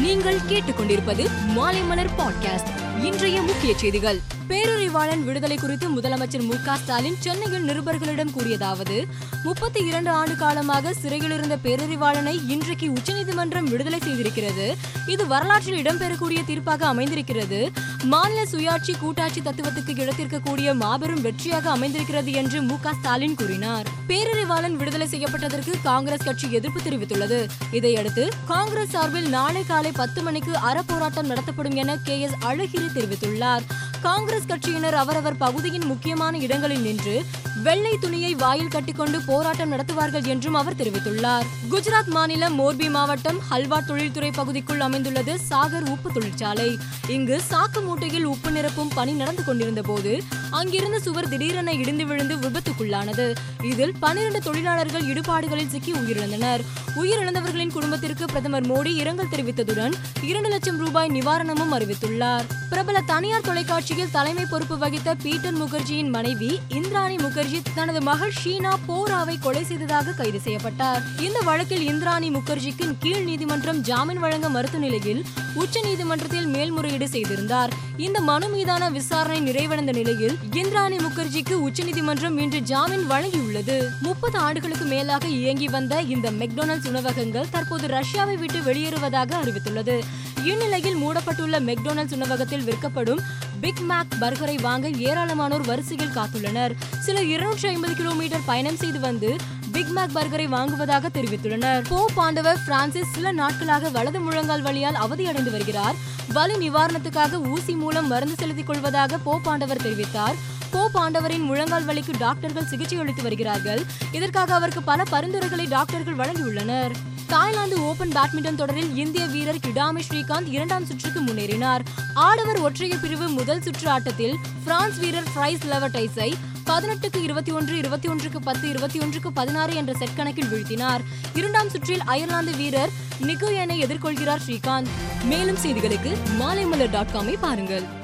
நீங்கள் கேட்டுக்கொண்டிருப்பது மாலை மலர் பாட்காஸ்ட் இன்றைய முக்கிய செய்திகள். பேரறிவாளன் விடுதலை குறித்து முதலமைச்சர் மு க ஸ்டாலின் சென்னையில் நிருபர்களிடம் கூறியதாவது முப்பத்தி இரண்டு ஆண்டு காலமாக சிறையில் இருந்த பேரறிவாளனை இன்றைக்கு உச்சநீதிமன்றம் விடுதலை செய்திருக்கிறது. இது வரலாற்றில் இடம்பெறக்கூடிய தீர்ப்பாக அமைந்திருக்கிறது. மாநில சுயாட்சி கூட்டாட்சி தத்துவத்துக்கு இடத்திற்கக்கூடிய மாபெரும் வெற்றியாக அமைந்திருக்கிறது என்று மு க ஸ்டாலின் கூறினார். பேரறிவாளன் விடுதலை செய்யப்பட்டதற்கு காங்கிரஸ் கட்சி எதிர்ப்பு தெரிவித்துள்ளது. இதையடுத்து காங்கிரஸ் சார்பில் நாளை காலை பத்து மணிக்கு அறப்போராட்டம் நடத்தப்படும் என கே எஸ் அழகிரி தெரிவித்துள்ளார். காங்கிரஸ் கட்சியினர் அவரவர் பகுதியின் முக்கியமான இடங்களில் நின்று வெள்ளை துணியை வாயில் கட்டிக்கொண்டு போராட்டம் நடத்துவார்கள் என்றும் அவர் தெரிவித்துள்ளார். குஜராத் மாநிலம் மோர்பி மாவட்டம் ஹல்வா தொழில்துறை பகுதிக்குள் அமைந்துள்ளது சாகர் உப்பு தொழிற்சாலை. இங்கு சாக்கு மூட்டையில் உப்பு நிரப்பும் பணி நடந்து கொண்டிருந்த போது அங்கிருந்த சுவர் திடீரென இடிந்து விழுந்து விபத்துக்குள்ளானது. இதில் பனிரெண்டு தொழிலாளர்கள் இடுபாடுகளில் சிக்கி உயிரிழந்தனர். உயிரிழந்தவர்களின் குடும்பத்திற்கு பிரதமர் மோடி இரங்கல் தெரிவித்ததுடன் இரண்டு லட்சம் ரூபாய் நிவாரணமும் அறிவித்துள்ளார். பிரபல தனியார் தொலைக்காட்சி கட்சியில் தலைமை பொறுப்பு வகித்த பீட்டர் முகர்ஜியின் மனைவி இந்திராணி முகர்ஜி தனது மகள் ஷீனா போராவை கொலை செய்ததாக கைது செய்யப்பட்டார். இந்த வழக்கில் இந்திராணி முகர்ஜிக்கு கீழ் நீதிமன்றம் ஜாமீன் வழங்க மறுத்த நிலையில் உச்ச நீதிமன்றத்தில் மேல்முறையீடு செய்திருந்தார். இந்த மனு மீதான விசாரணை நிறைவடைந்த நிலையில் இந்திராணி முகர்ஜிக்கு உச்சநீதிமன்றம் இன்று ஜாமீன் வழங்கியுள்ளது. முப்பது ஆண்டுகளுக்கு மேலாக இயங்கி வந்த இந்த மெக்டொனால்ட்ஸ் உணவகங்கள் தற்போது ரஷ்யாவை விட்டு வெளியேறுவதாக அறிவித்துள்ளது. இந்நிலையில் மூடப்பட்டுள்ள மெக்டொனால்ட்ஸ் உணவகத்தில் விற்கப்படும் பிக் மேக் பர்கரை வாங்க ஏராளமானோர் வரிசையில் காத்துள்ளனர். சில இருநூற்றி ஐம்பது கிலோமீட்டர் பயணம் செய்து வந்து பிக் மேக் பர்கரை வாங்குவதாக தெரிவித்துள்ளனர். போ பாண்டவர் பிரான்சிஸ் சில நாட்களாக வலது முழங்கால் வழியால் அவதியடைந்து வருகிறார். வலி நிவாரணத்துக்காக ஊசி மூலம் மருந்து செலுத்திக் கொள்வதாக போ பாண்டவர் தெரிவித்தார். போ பாண்டவரின் முழங்கால் வலிக்கு டாக்டர்கள் சிகிச்சை அளித்து வருகிறார்கள். இதற்காக அவருக்கு பல பரிந்துரைகளை டாக்டர்கள் வழங்கியுள்ளனர். தாய்லாந்து ஓபன் பேட்மிண்டன் தொடரில் இந்திய வீரர் கிடாமி ஸ்ரீகாந்த் இரண்டாம் சுற்றுக்கு முன்னேறினார். ஆடவர் ஒற்றையர் பிரிவு முதல் சுற்று ஆட்டத்தில் பிரான்ஸ் வீரர் பிரைஸ் லெவடைஸை பதினெட்டுக்கு இருபத்தி ஒன்று இருபத்தி ஒன்றுக்கு பத்து இருபத்தி ஒன்றுக்கு பதினாறு என்ற செட் கணக்கில் வீழ்த்தினார். இரண்டாம் சுற்றில் அயர்லாந்து வீரர் நிகோயனை எதிர்கொள்கிறார் ஸ்ரீகாந்த். மேலும் செய்திகளுக்கு மாலைமலர் டாட் காமை பாருங்கள்.